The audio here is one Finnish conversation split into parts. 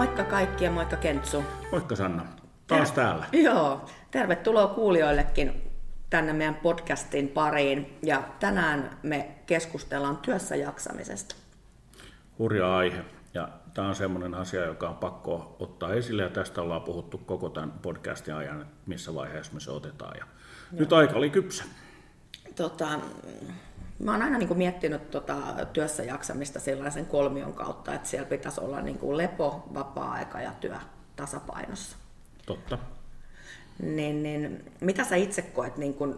Moikka kaikki ja moikka Kentsu. Moikka Sanna, taas täällä. Joo, tervetuloa kuulijoillekin tänne meidän podcastin pariin. Ja tänään me keskustellaan työssä jaksamisesta. Hurja aihe. Ja tämä on sellainen asia, joka on pakko ottaa esille, ja tästä ollaan puhuttu koko tämän podcastin ajan, missä vaiheessa me se otetaan. Ja nyt aika oli kypsä. Tota, mä oon aina niin kuin miettinyt tota työssä jaksamista sellaisen kolmion kautta, että siellä pitäisi olla niin kuin lepo, vapaa-aika ja työ tasapainossa. Totta. Niin, niin, mitä sä itse koet niin kuin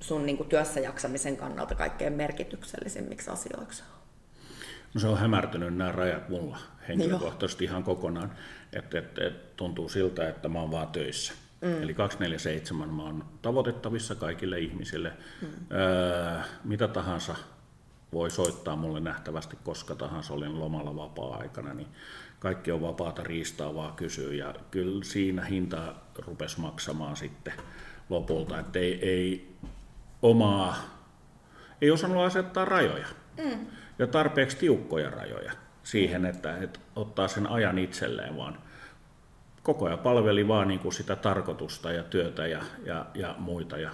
sun niin kuin työssä jaksamisen kannalta kaikkein merkityksellisimmiksi asioiksi? No se on hämärtynyt nämä rajat mulla henkilökohtaisesti ihan kokonaan. Että et, et, tuntuu siltä, että mä oon vaan töissä. Mm. Eli 247 mä oon tavoitettavissa kaikille ihmisille. Mm. Öö, mitä tahansa voi soittaa mulle nähtävästi koska tahansa olen lomalla vapaa-aikana, niin kaikki on vapaata riistaa vaan kysyä. Ja kyllä siinä hinta rupesi maksamaan sitten lopulta, että ei, ei omaa, ei osannut asettaa rajoja. Mm. Ja tarpeeksi tiukkoja rajoja siihen, että, että ottaa sen ajan itselleen, vaan koko ajan palveli vaan niin kuin sitä tarkoitusta ja työtä ja, ja, ja muita ja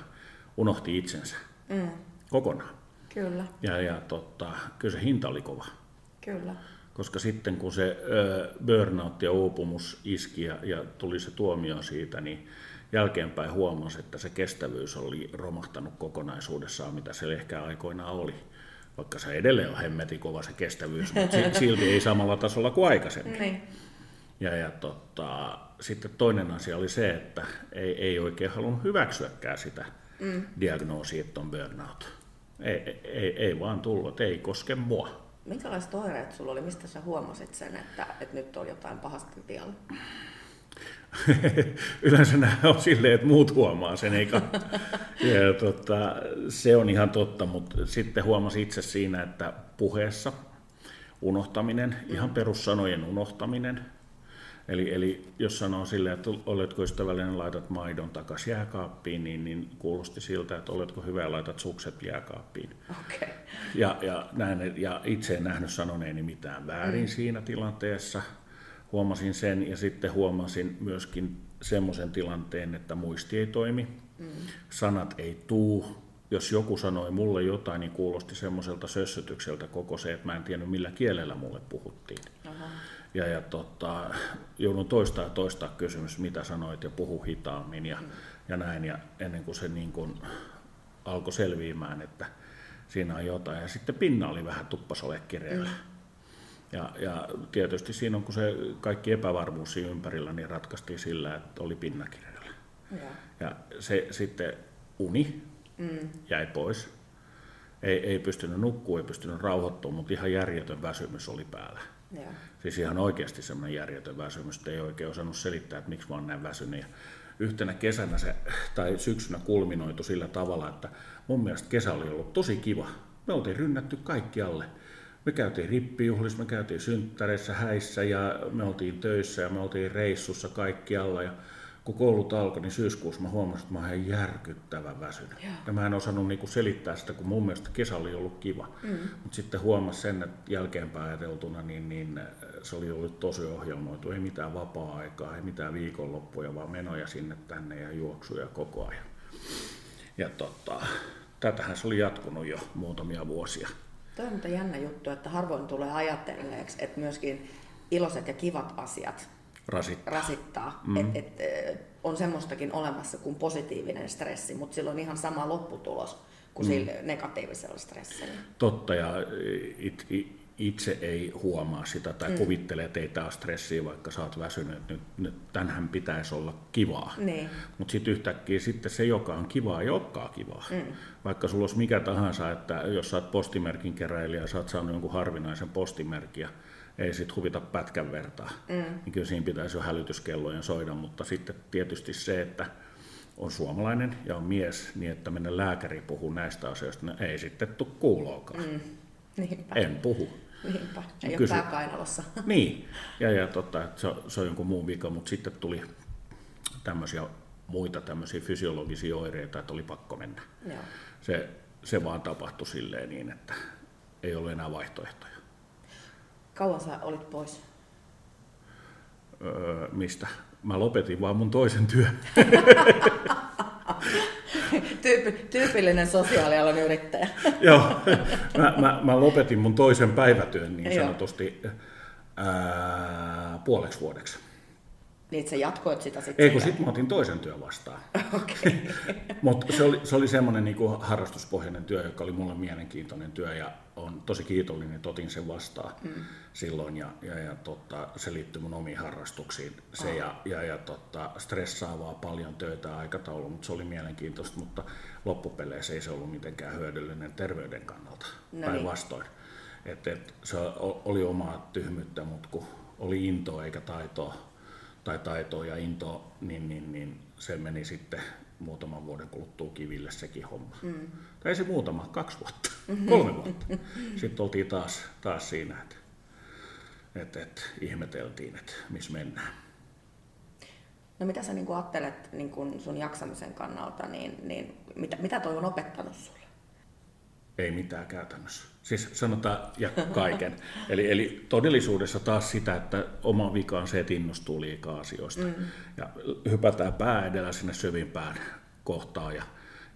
unohti itsensä mm. kokonaan. Kyllä. Ja, ja tota, kyllä se hinta oli kova. Kyllä. Koska sitten kun se ö, burnout ja uupumus iski ja, ja tuli se tuomio siitä, niin jälkeenpäin huomasi, että se kestävyys oli romahtanut kokonaisuudessaan, mitä se ehkä aikoinaan oli. Vaikka se edelleen on hemmeti kova se kestävyys, mutta silti ei samalla tasolla kuin aikaisemmin. Niin. Ja, ja tota, sitten toinen asia oli se, että ei, ei oikein halunnut hyväksyäkään sitä mm. diagnoosia, että on burnout. Ei, ei, ei vaan tullut, ei koske mua. Minkälaiset oireet sulla oli? Mistä sä huomasit sen, että, että nyt on jotain pahasti vielä? Yleensä nämä on silleen, että muut huomaa sen, eikä. ja, tota, se on ihan totta, mutta sitten huomasi itse siinä, että puheessa unohtaminen, ihan perussanojen unohtaminen, Eli, eli jos sanoo silleen, että oletko ystävällinen, laitat maidon takaisin jääkaappiin, niin, niin kuulosti siltä, että oletko hyvä laitat sukset jääkaappiin. Okay. Ja, ja, näin, ja itse en nähnyt sanoneeni mitään väärin mm. siinä tilanteessa. Huomasin sen ja sitten huomasin myöskin semmoisen tilanteen, että muisti ei toimi, mm. sanat ei tuu. Jos joku sanoi mulle jotain, niin kuulosti semmoiselta sössötykseltä koko se, että mä en tiennyt millä kielellä mulle puhuttiin. Ja, ja tota, joudun toistaa ja toistaa kysymys, mitä sanoit ja puhu hitaammin ja, mm. ja näin. Ja ennen kuin se niin kuin alkoi selviämään, että siinä on jotain. Ja sitten pinna oli vähän kireellä. Mm. Ja, ja tietysti siinä on, kun se kaikki epävarmuus siinä ympärillä, niin ratkaistiin sillä, että oli pinna kireellä. Ja, se sitten uni mm. jäi pois. Ei, ei pystynyt nukkua, ei pystynyt rauhoittumaan, mutta ihan järjetön väsymys oli päällä. Ja. Siis ihan oikeasti semmoinen järjetön väsymys, ei oikein osannut selittää, että miksi mä oon näin väsynyt. Ja yhtenä kesänä se, tai syksynä kulminoitu sillä tavalla, että mun mielestä kesä oli ollut tosi kiva. Me oltiin rynnätty kaikkialle. Me käytiin rippijuhlissa, me käytiin synttäreissä, häissä ja me oltiin töissä ja me oltiin reissussa kaikkialla. Ja kun koulut alkoi, niin syyskuussa mä huomasin, että mä ihan järkyttävän väsynyt. Joo. Ja mä en osannut niinku selittää sitä, kun mun mielestä kesä oli ollut kiva. Mm. Mutta sitten huomasin sen, että jälkeenpäin ajateltuna, niin, niin se oli ollut tosi ohjelmoitu. Ei mitään vapaa-aikaa, ei mitään viikonloppuja, vaan menoja sinne tänne ja juoksuja koko ajan. Ja tota, tätähän se oli jatkunut jo muutamia vuosia. Tuo on jännä juttu, että harvoin tulee ajatelleeksi, että myöskin iloiset ja kivat asiat rasittaa. rasittaa. Mm. Et, et, on semmoistakin olemassa kuin positiivinen stressi, mutta sillä on ihan sama lopputulos kuin mm. sillä negatiivisella stressillä. Totta, ja it, it, itse ei huomaa sitä tai mm. kuvittelee, että ei tämä stressiä, vaikka sä oot väsynyt, nyt, nyt tänhän pitäisi olla kivaa. Niin. Mutta sitten yhtäkkiä sitten se, joka on kivaa, ei olekaan kivaa. Mm. Vaikka sulla olisi mikä tahansa, että jos sä oot postimerkin keräilijä ja sä oot saanut jonkun harvinaisen postimerkin, ei sit huvita pätkän vertaa. Mm. Niin kyllä siinä pitäisi jo hälytyskellojen soida, mutta sitten tietysti se, että on suomalainen ja on mies, niin että mennä lääkäri puhuu näistä asioista, niin ei sitten tule kuuloakaan. Mm. Niinpä. En puhu. Niinpä, ei Kysy... ole pääkainalossa. Niin, ja, ja totta, se, se on jonkun muun vika, mutta sitten tuli tämmöisiä muita tämmöisiä fysiologisia oireita, että oli pakko mennä. Joo. Se, se vaan tapahtui silleen niin, että ei ole enää vaihtoehtoja. Kauan sä olit pois? öö, mistä mä lopetin vaan mun toisen työn. Tyyppi, tyypillinen sosiaalialan yrittäjä. Joo, mä, mä, mä lopetin mun toisen päivätyön niin sanotusti ää, puoleksi vuodeksi. Niin, että sä jatkoit sitä sitten? Ei, kun sitten mä otin toisen työn vastaan. Okay. Mutta se oli, se oli semmoinen niinku harrastuspohjainen työ, joka oli mulle mielenkiintoinen työ ja on tosi kiitollinen, että otin sen vastaan mm. silloin ja, ja, ja tota, se liittyy mun omiin harrastuksiin. Se oh. ja, ja, ja tota, stressaavaa paljon töitä aikataulu, mutta se oli mielenkiintoista, mutta loppupeleissä ei se ollut mitenkään hyödyllinen terveyden kannalta, no niin. päinvastoin. Et, et, se oli omaa tyhmyyttä, mutta kun oli intoa eikä taitoa, tai taitoa ja intoa, niin, niin, niin se meni sitten muutaman vuoden kuluttua kiville sekin homma. Mm. Tai se muutama, kaksi vuotta, kolme vuotta. Sitten oltiin taas, taas siinä, että et, et, ihmeteltiin, että missä mennään. No mitä sä niin ajattelet niin sun jaksamisen kannalta, niin, niin mitä, mitä toi on opettanut sulle? Ei mitään käytännössä. Siis sanotaan ja kaiken. eli, eli todellisuudessa taas sitä, että oma vika on se, että innostuu liikaa asioista. Mm. Ja hypätään pää edellä sinne syvimpään kohtaan ja,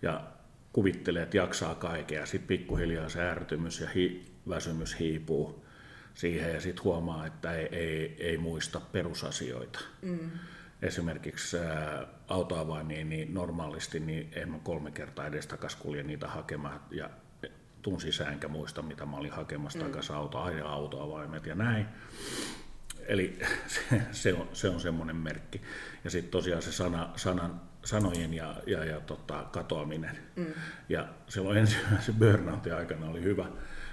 ja kuvittelee, että jaksaa kaiken. Ja sitten pikkuhiljaa se ärtymys ja hi, väsymys hiipuu siihen ja sitten huomaa, että ei, ei, ei muista perusasioita. Mm. Esimerkiksi ää, niin normaalisti niin en mä kolme kertaa edes takas kulje niitä hakemaan ja tun sisään enkä muista, mitä mä olin hakemassa mm. takaisin auto, aina autoavaimet ja näin. Eli se, se on, se on semmoinen merkki. Ja sitten tosiaan se sana, sanan, sanojen ja, ja, ja tota, katoaminen. Mm. Ja silloin ensimmäisen burnoutin aikana oli hyvä,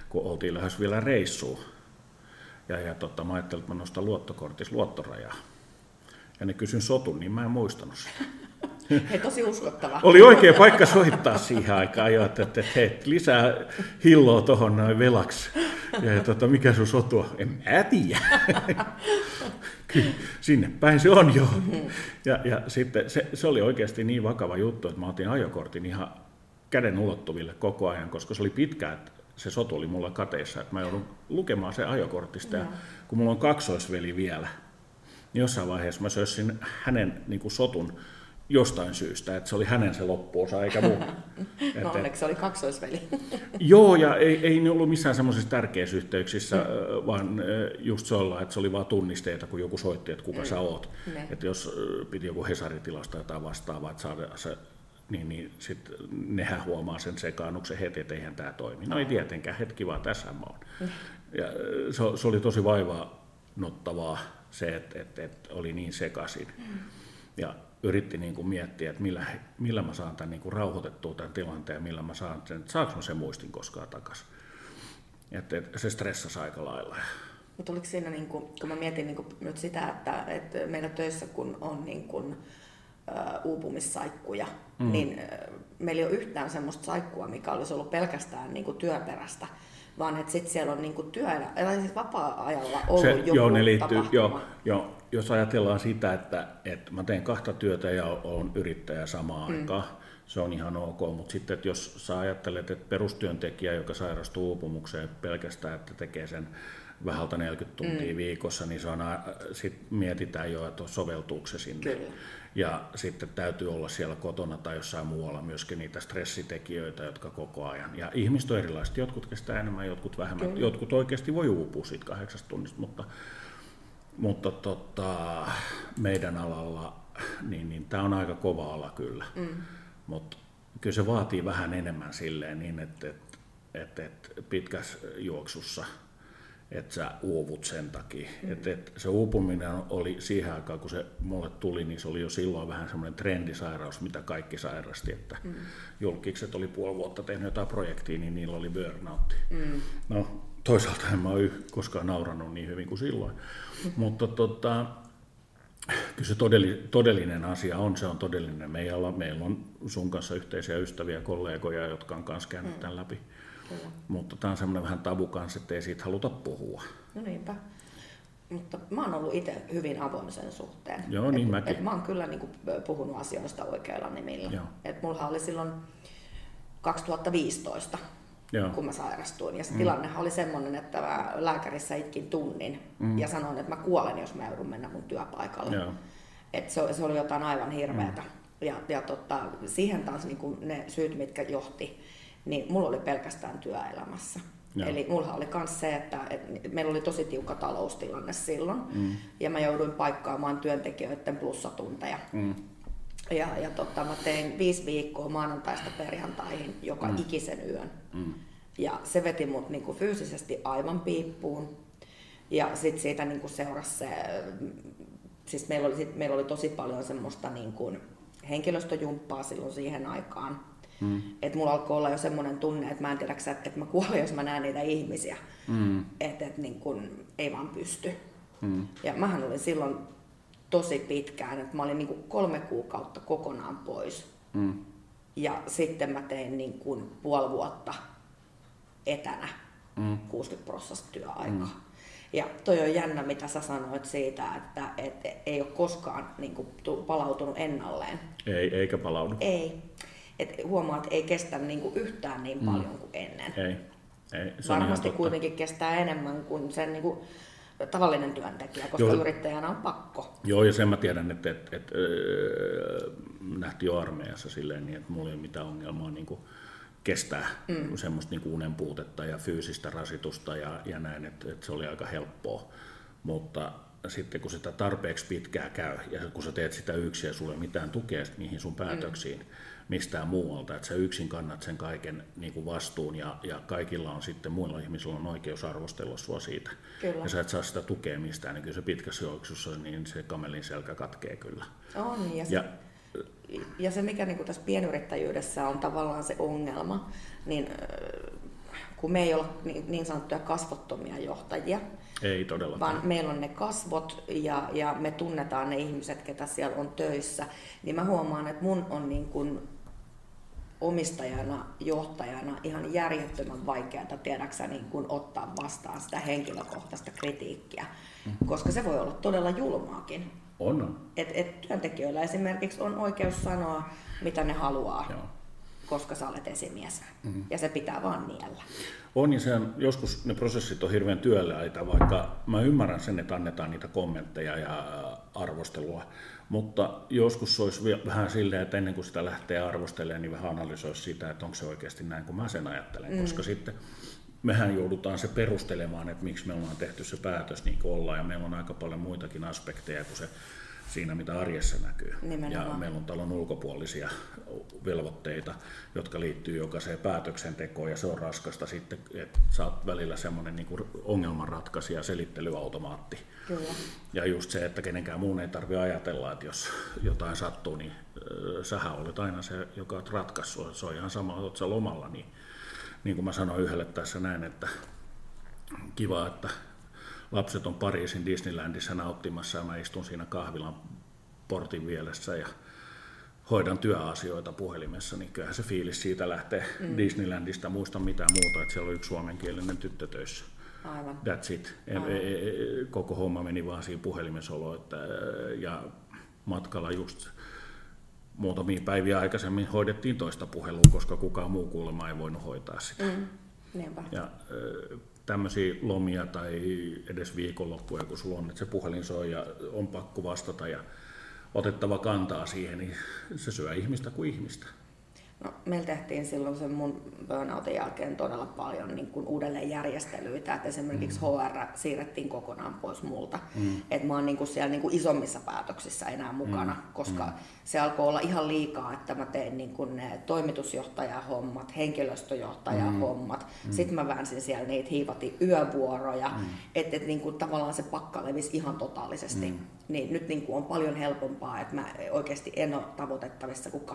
kun oltiin lähes vielä reissuun. Ja, ja tota, mä ajattelin, että mä nostan luottokortissa luottorajaa. Ja ne kysyn sotun, niin mä en muistanut sitä. Hei, tosi uskottava. Oli oikea paikka soittaa siihen aikaan jo, että, että hei, lisää hilloa tuohon noin velaksi. Ja, tota, mikä sun sotua? En mä tiedä. sinne päin se on jo. Ja, ja sitten se, se oli oikeasti niin vakava juttu, että mä otin ajokortin ihan käden ulottuville koko ajan, koska se oli pitkä, että se sotu oli mulla kateissa, että mä joudun lukemaan se ajokortista. Ja kun mulla on kaksoisveli vielä, niin jossain vaiheessa mä sössin hänen niin kuin sotun jostain syystä, että se oli hänen se loppuosa eikä muu. no onneksi se oli kaksoisveli. joo, ja ei, ei ne ollut missään semmoisissa tärkeissä yhteyksissä, mm. vaan just se olla, että se oli vaan tunnisteita, kun joku soitti, että kuka mm. sä oot. Ne. Että jos piti joku Hesaritilasta tai vastaavaa, että saada se niin, niin sitten nehän huomaa sen sekaannuksen heti, että eihän tämä toimi. No ei tietenkään, hetki vaan, tässä mä oon. Mm. Ja se, se oli tosi vaivaanottavaa se, että, että, että oli niin sekaisin. Mm. Ja yritti niin kuin miettiä, että millä, millä mä saan tämän niin kuin rauhoitettua tämän tilanteen ja millä mä saan sen, että saanko mä sen muistin koskaan takaisin. Että, että se stressasi aika lailla. Mutta oliko siinä, niin kuin, kun mä mietin niin kuin nyt sitä, että, että meillä töissä kun on niin kuin, uupumissaikkuja, mm. niin meillä ei ole yhtään semmoista saikkua, mikä olisi ollut pelkästään niin kuin työperäistä, vaan että sitten siellä on niinku työ, tai siis vapaa-ajalla ollut se, joku joo, ne liittyy, joo, joo, jos ajatellaan sitä, että, että mä teen kahta työtä ja olen yrittäjä samaan mm. aikaan, se on ihan ok, mutta sitten että jos sä ajattelet, että perustyöntekijä, joka sairastuu uupumukseen pelkästään, että tekee sen vähältä 40 tuntia mm. viikossa, niin se on, sit mietitään jo, että soveltuuko se sinne. Kyllä. Ja sitten täytyy olla siellä kotona tai jossain muualla myöskin niitä stressitekijöitä, jotka koko ajan. Ja ihmiset on erilaiset. Jotkut kestää enemmän, jotkut vähemmän. Kyllä. Jotkut oikeasti voi uupua siitä kahdeksasta tunnista, mutta, mutta tota, meidän alalla niin, niin tämä on aika kova ala kyllä. Mm. Mutta kyllä se vaatii vähän enemmän silleen niin, että, että, että, että pitkässä juoksussa – että sä uuvut sen takia. Mm. Et, et se uupuminen oli siihen aikaan, kun se mulle tuli, niin se oli jo silloin vähän semmoinen trendisairaus, mitä kaikki sairasti. Että mm. julkikset oli puoli vuotta tehnyt jotain projektia, niin niillä oli burnoutti. Mm. No toisaalta en mä ole koskaan naurannut niin hyvin kuin silloin. Mm. Mutta tota, kyllä se todellinen asia on, se on todellinen. Meillä, meillä on sun kanssa yhteisiä ystäviä, kollegoja, jotka on kanssa käynyt mm. tämän läpi. Kyllä. Mutta tämä on semmoinen vähän tabu kanssa, että ei siitä haluta puhua. No niinpä. Mutta mä oon ollut itse hyvin avoin sen suhteen. Joo, niin et, mäkin. Et mä oon kyllä niin kuin, puhunut asioista oikeilla nimillä. Joo. Et mulla oli silloin 2015 Joo. kun mä sairastuin. Ja se mm. tilannehan oli semmoinen, että mä lääkärissä itkin tunnin mm. ja sanoin, että mä kuolen, jos mä joudun mennä mun työpaikalle. Joo. Et se, se oli jotain aivan hirveätä. Mm. Ja, ja tota, siihen taas niin kun ne syyt, mitkä johti, niin mulla oli pelkästään työelämässä. Joo. Eli mulla oli myös se, että, että meillä oli tosi tiukka taloustilanne silloin, mm. ja mä jouduin paikkaamaan työntekijöiden plussatunteja. Mm. Ja, ja tota, mä tein viisi viikkoa maanantaista perjantaihin joka mm. ikisen yön. Mm. Ja se veti mut niinku fyysisesti aivan piippuun. Ja sitten siitä niinku seurasi se, siis meillä oli, sit, meillä oli tosi paljon semmoista niinku henkilöstöjumppaa silloin siihen aikaan. Mm. Että mulla alkoi olla jo semmoinen tunne, että mä en tiedä, että mä kuolen, jos mä näen niitä ihmisiä. Mm. Että et, niin kun, ei vaan pysty. Mm. Ja mähän olin silloin tosi pitkään, että mä olin niin kuin kolme kuukautta kokonaan pois. Mm. Ja sitten mä tein niin kuin puoli vuotta etänä mm. 60 prosenttia työaikaa. Mm. Ja toi on jännä, mitä sä sanoit siitä, että et, ei ole koskaan niin kuin, palautunut ennalleen. Ei, eikä palaudu. Ei. Et huomaat, että ei kestä niin kuin yhtään niin mm. paljon kuin ennen. Ei. ei se Varmasti kuitenkin kestää enemmän kuin sen niin kuin, tavallinen työntekijä, koska Joo. yrittäjänä on pakko. Joo, ja sen mä tiedän, että, että, että, että nähtiin jo armeijassa silleen, niin, että mulla ei ole mitään ongelmaa niin kuin kestää mm. semmoista niin kuin unen puutetta ja fyysistä rasitusta ja, ja näin, että, että se oli aika helppoa. Mutta sitten kun sitä tarpeeksi pitkää käy ja kun sä teet sitä yksin ja sulle mitään tukea niihin sun päätöksiin, mm mistään muualta, että sä yksin kannat sen kaiken niin kuin vastuun ja, ja kaikilla on sitten, muilla ihmisillä on oikeus arvostella sua siitä. Kyllä. Ja sä et saa sitä tukea mistään, niin kyllä se pitkässä juoksussa, niin se kamelin selkä katkee kyllä. On, ja, ja, se, ja se mikä niin kuin tässä pienyrittäjyydessä on tavallaan se ongelma, niin kun me ei olla niin, niin sanottuja kasvottomia johtajia, ei todellakaan. Vaan meillä on ne kasvot ja, ja me tunnetaan ne ihmiset, ketä siellä on töissä. Niin mä huomaan, että mun on niin kuin omistajana, johtajana ihan järjettömän vaikeaa, tiedäksä, niin kuin ottaa vastaan sitä henkilökohtaista kritiikkiä, mm-hmm. koska se voi olla todella julmaakin. On, on. Et, et työntekijöillä esimerkiksi on oikeus sanoa, mitä ne haluaa, Joo. Koska sä olet esimies. Mm-hmm. Ja se pitää vaan niellä. On, ja on, joskus ne prosessit on hirveän työläitä, vaikka mä ymmärrän sen, että annetaan niitä kommentteja ja arvostelua, mutta joskus olisi vähän silleen, että ennen kuin sitä lähtee arvostelemaan, niin vähän analysoisi sitä, että onko se oikeasti näin kuin mä sen ajattelen, mm. koska sitten mehän joudutaan se perustelemaan, että miksi me ollaan tehty se päätös niin kuin ollaan, ja meillä on aika paljon muitakin aspekteja kuin se siinä, mitä arjessa näkyy. Nimenomaan. Ja meillä on talon ulkopuolisia velvoitteita, jotka liittyy jokaiseen päätöksentekoon, ja se on raskasta sitten, että sä oot välillä semmoinen niin ongelmanratkaisija, selittelyautomaatti. Kyllä. Ja just se, että kenenkään muun ei tarvitse ajatella, että jos jotain sattuu, niin sähän olet aina se, joka on ratkaissut. Se on ihan sama, että sä lomalla, niin, niin kuin mä sanoin yhdelle tässä näin, että kiva, että lapset on Pariisin Disneylandissa nauttimassa ja mä istun siinä kahvilan portin vielessä ja hoidan työasioita puhelimessa, niin kyllähän se fiilis siitä lähtee mm. Disneylandista. Muista mitään muuta, että siellä on yksi suomenkielinen tyttö töissä. Aivan. That's it. Aivan. E, e, e, koko homma meni vaan siinä puhelimesoloon. Että, ja matkalla just muutamia päiviä aikaisemmin hoidettiin toista puhelua, koska kukaan muu kuulemma ei voinut hoitaa sitä. Mm. Niinpä. Ja tämmöisiä lomia tai edes viikonloppuja, kun sulla on, että se puhelin soi ja on pakko vastata ja otettava kantaa siihen, niin se syö ihmistä kuin ihmistä. No, meillä tehtiin silloin sen mun burnoutin jälkeen todella paljon niin kuin uudelleenjärjestelyitä, että esimerkiksi mm. HR siirrettiin kokonaan pois multa. Mm. Että mä oon niin kuin siellä niin kuin isommissa päätöksissä enää mukana, mm. koska mm. se alkoi olla ihan liikaa, että mä teen niin kuin ne toimitusjohtajahommat, henkilöstöjohtajahommat. Mm. Sitten mä väänsin siellä niitä, hiivatin yövuoroja, mm. että et, niin kuin tavallaan se pakka levisi ihan totaalisesti. Mm. Niin nyt niin kuin on paljon helpompaa, että mä oikeasti en ole tavoitettavissa kuin 8-16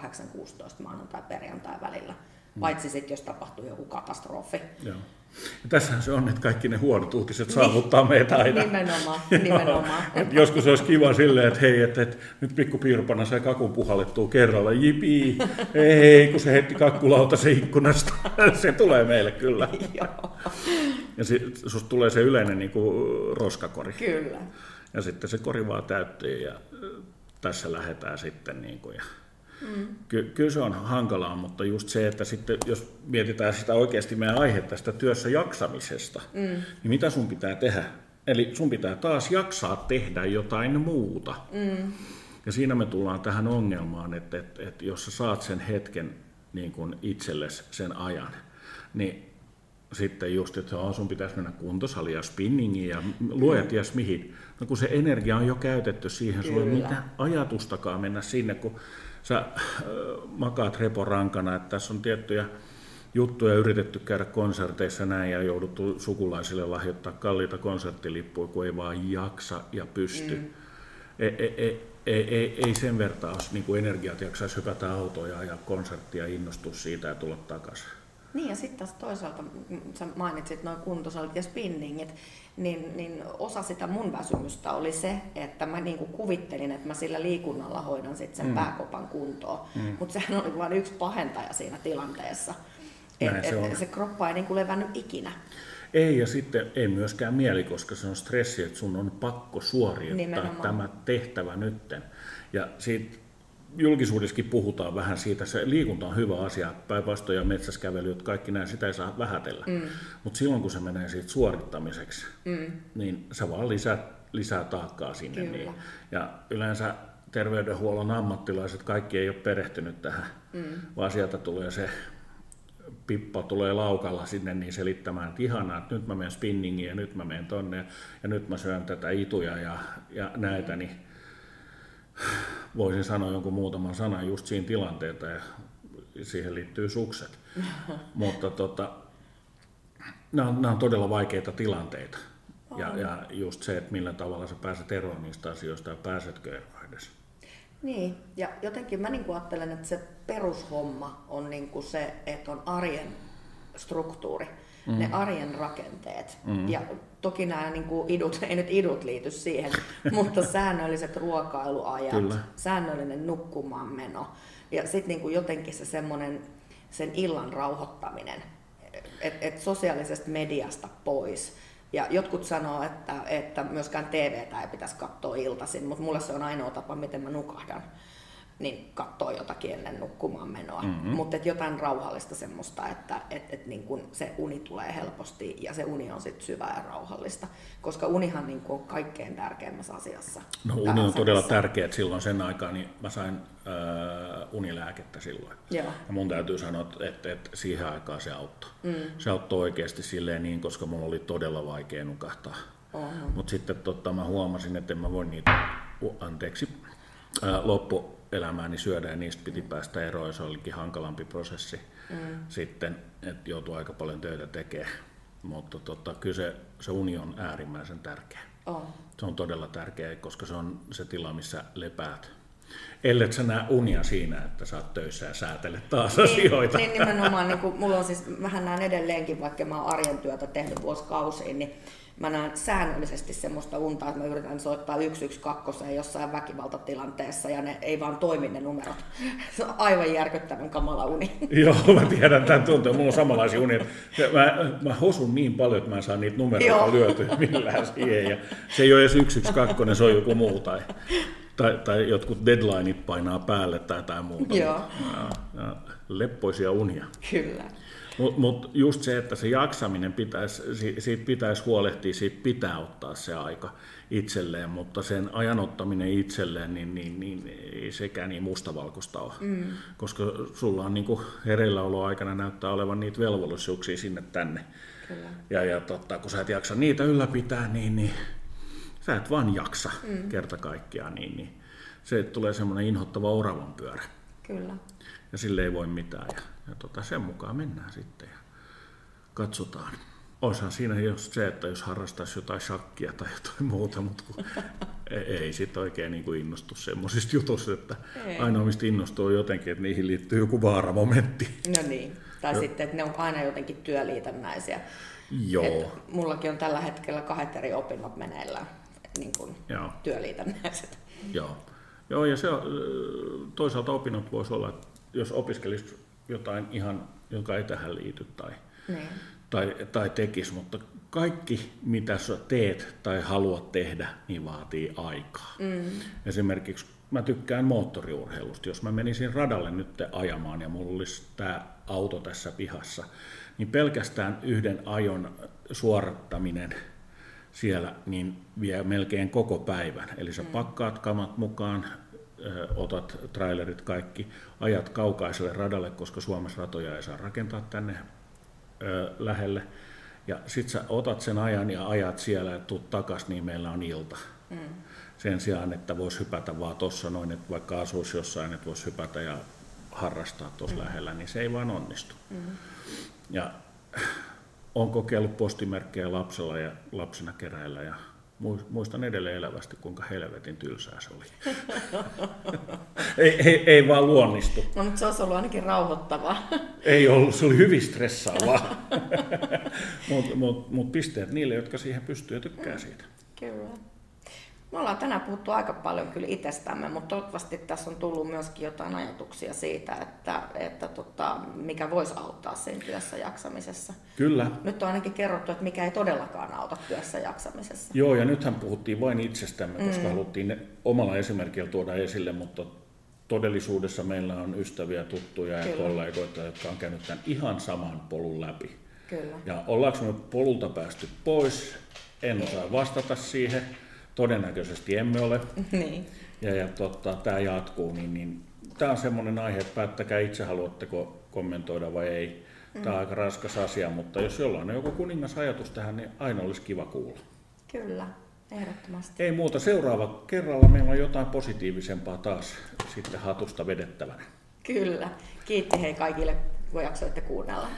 maanantai perjantai välillä. Mm. Paitsi sitten, jos tapahtuu joku katastrofi. Joo. Ja tässähän se on, että kaikki ne huonot uutiset niin. saavuttaa meitä aina. Nimenomaan, nimenomaan. et joskus olisi kiva silleen, että hei, että, että nyt pikkupiirpana se kakun puhallettuu kerralla, jipi, ei, kun se heitti kakkulauta se ikkunasta, se tulee meille kyllä. ja sitten susta tulee se yleinen niin kuin roskakori. Kyllä. Ja sitten se kori vaan täyttyy ja tässä lähdetään sitten niin kuin, ja Mm. Ky- kyllä se on hankalaa, mutta just se, että sitten jos mietitään sitä oikeasti meidän aihetta sitä työssä jaksamisesta, mm. niin mitä sun pitää tehdä? Eli sun pitää taas jaksaa tehdä jotain muuta. Mm. Ja siinä me tullaan tähän ongelmaan, että, että, että jos sä saat sen hetken niin kuin itsellesi sen ajan, niin sitten just, että sun pitäisi mennä kuntosaliin ja spinningiin ja luoja mm. ties mihin. No kun se energia on jo käytetty siihen, sulla ei mitään ajatustakaan mennä sinne, kun sä äh, makaat reporankana, että tässä on tiettyjä juttuja yritetty käydä konserteissa näin ja jouduttu sukulaisille lahjoittaa kalliita konserttilippuja, kun ei vaan jaksa ja pysty. Mm. Ei, ei, ei, ei, ei, ei sen vertaa olisi niin energiat jaksaisi hypätä autoja ja konserttia innostua siitä ja tulla takaisin. Niin ja sitten taas toisaalta, sä mainitsit noin kuntosalit ja spinningit, niin, niin osa sitä mun väsymystä oli se, että mä niinku kuvittelin, että mä sillä liikunnalla hoidan sit sen mm. pääkopan kuntoon. Mm. Mutta sehän oli vain yksi pahentaja siinä tilanteessa. Et, se, et, se kroppa ei niinku levännyt ikinä. Ei, ja sitten ei myöskään mieli, koska se on stressi, että sun on pakko suorittaa Nimenomaan. tämä tehtävä nytten. Ja siitä julkisuudessakin puhutaan vähän siitä, se liikunta on hyvä asia, päinvastoin ja metsäskävely, kaikki näin, sitä ei saa vähätellä. Mm. Mutta silloin kun se menee siitä suorittamiseksi, mm. niin se vaan lisää, lisää taakkaa sinne. Niin. Ja yleensä terveydenhuollon ammattilaiset, kaikki ei ole perehtynyt tähän, mm. vaan sieltä tulee se pippa tulee laukalla sinne niin selittämään, että ihanaa, että nyt mä menen spinningiin ja nyt mä menen tonne ja, nyt mä syön tätä ituja ja, ja näitä, niin voisin sanoa jonkun muutaman sanan just siinä tilanteeta ja siihen liittyy sukset. Mutta tota, nämä, on, nämä on todella vaikeita tilanteita. Ja, ja just se, että millä tavalla sä pääset eroon niistä asioista ja pääsetkö eroon edes. Niin, ja jotenkin mä niin ajattelen, että se perushomma on niin kuin se, että on arjen struktuuri, mm. ne arjen rakenteet. Mm. Ja toki nämä niin kuin idut, ei nyt idut liity siihen, mutta säännölliset ruokailuajat, Kyllä. säännöllinen nukkumaanmeno ja sitten niin jotenkin se semmoinen sen illan rauhoittaminen, että et sosiaalisesta mediasta pois ja jotkut sanoo, että, että myöskään TVtä ei pitäisi katsoa iltaisin, mutta mulle se on ainoa tapa, miten mä nukahdan niin katsoo jotakin ennen nukkumaan menoa. Mm-hmm. Mutta jotain rauhallista semmoista, että et, et niin kun se uni tulee helposti ja se uni on sitten syvää ja rauhallista. Koska unihan niin on kaikkein tärkeimmässä asiassa. No uni on todella tärkeä, että silloin sen aikaa niin mä sain äh, unilääkettä silloin. Joo. Ja mun täytyy sanoa, että, että siihen aikaan se auttoi. Mm. Se auttoi oikeasti silleen niin, koska mulla oli todella vaikea nukahtaa. Mutta sitten totta, mä huomasin, että en mä voi niitä, anteeksi, ää, loppu elämääni syödä ja niistä piti päästä eroon se olikin hankalampi prosessi mm. sitten, että joutuu aika paljon töitä tekemään. Mutta tota, kyllä se, se uni on äärimmäisen tärkeä. Oh. Se on todella tärkeä, koska se on se tila, missä lepäät. Ellet sä näe unia siinä, että sä oot töissä ja säätelet taas niin, asioita. Niin nimenomaan, niin kuin, mulla on siis, vähän näen edelleenkin, vaikka mä oon arjen työtä tehnyt vuosikausiin, niin mä näen säännöllisesti semmoista unta, että mä yritän soittaa 112 jossain väkivaltatilanteessa ja ne ei vaan toimi ne numerot. Se on aivan järkyttävän kamala uni. Joo, mä tiedän tämän tunteen. Mulla on samanlaisia unia. Mä, mä hosun niin paljon, että mä en saa niitä numeroita lyötyä millään siihen. Ja se ei ole edes 112, se on joku muu tai, tai, tai jotkut deadlineit painaa päälle tai jotain muuta. Joo. Ja, ja, leppoisia unia. Kyllä. Mutta mut just se, että se jaksaminen pitäisi, siitä pitäisi huolehtia, siitä pitää ottaa se aika itselleen, mutta sen ajan ottaminen itselleen, niin, niin, niin ei sekään niin mustavalkoista ole. Mm. Koska sulla on niin hereilläoloaikana näyttää olevan niitä velvollisuuksia sinne tänne. Kyllä. Ja, ja totta, kun sä et jaksa niitä ylläpitää, niin, niin sä et vaan jaksa mm. kerta kaikkiaan. Niin, niin se tulee semmoinen inhottava oravan pyörä. Kyllä. Ja sille ei voi mitään. Ja ja tota, sen mukaan mennään sitten ja katsotaan. Oishan siinä just se, että jos harrastaisi jotain shakkia tai jotain muuta, mutta kun ei, ei sitten oikein niin kuin innostu semmoisista jutuista, että ei. ainoa mistä innostuu jotenkin, että niihin liittyy joku vaaramomentti. No niin, tai jo. sitten, että ne on aina jotenkin työliitännäisiä. Joo. Et mullakin on tällä hetkellä kahdet eri opinnot meneillään, niin kuin Joo. työliitännäiset. Joo. Joo, ja se toisaalta opinnot voisi olla, että jos opiskelisi jotain ihan, joka ei tähän liity tai, niin. tai, tai tekisi, mutta kaikki mitä sä teet tai haluat tehdä, niin vaatii aikaa. Mm. Esimerkiksi mä tykkään moottoriurheilusta. Jos mä menisin radalle nyt ajamaan ja mulla olisi tämä auto tässä pihassa, niin pelkästään yhden ajon suorattaminen siellä niin vie melkein koko päivän. Eli sä mm. pakkaat kamat mukaan, otat trailerit kaikki, ajat kaukaiselle radalle, koska Suomessa ratoja ei saa rakentaa tänne lähelle. Ja sit sä otat sen ajan ja ajat siellä ja tuut takas, niin meillä on ilta. Mm. Sen sijaan, että voisi hypätä vaan tuossa noin, että vaikka asuisi jossain, että voisi hypätä ja harrastaa tuossa mm. lähellä, niin se ei vaan onnistu. Mm. Ja on kokeillut postimerkkejä lapsella ja lapsena keräillä ja muistan edelleen elävästi, kuinka helvetin tylsää se oli. ei, ei, ei vaan luonnistu. No, mutta se olisi ollut ainakin rauhoittavaa. ei ollut, se oli hyvin stressaavaa. mutta mut, mut pisteet niille, jotka siihen pystyy ja tykkää siitä. Kyllä. Me ollaan tänään puhuttu aika paljon kyllä itsestämme, mutta toivottavasti tässä on tullut myöskin jotain ajatuksia siitä, että, että tota, mikä voisi auttaa sen työssä jaksamisessa. Kyllä. Nyt on ainakin kerrottu, että mikä ei todellakaan auta työssä jaksamisessa. Joo, ja nythän puhuttiin vain itsestämme, koska mm. haluttiin omalla esimerkillä tuoda esille, mutta todellisuudessa meillä on ystäviä, tuttuja ja Kyllä. kollegoita, jotka on käynyt tämän ihan saman polun läpi. Kyllä. Ja ollaanko me polulta päästy pois, en osaa vastata siihen todennäköisesti emme ole. Niin. Ja, ja tota, tämä jatkuu, niin, niin tämä on semmoinen aihe, että päättäkää itse, haluatteko kommentoida vai ei. Tämä on mm. aika raskas asia, mutta jos jollain on joku kuningas ajatus tähän, niin aina olisi kiva kuulla. Kyllä, ehdottomasti. Ei muuta, seuraava kerralla meillä on jotain positiivisempaa taas sitten hatusta vedettävänä. Kyllä. Kiitti hei kaikille, kun jaksoitte kuunnella.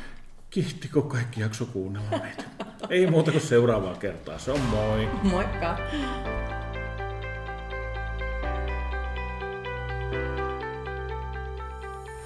Kiitti, kun kaikki jakso kuunnella meitä. Ei muuta kuin seuraavaa kertaa. Se on moi. Moikka.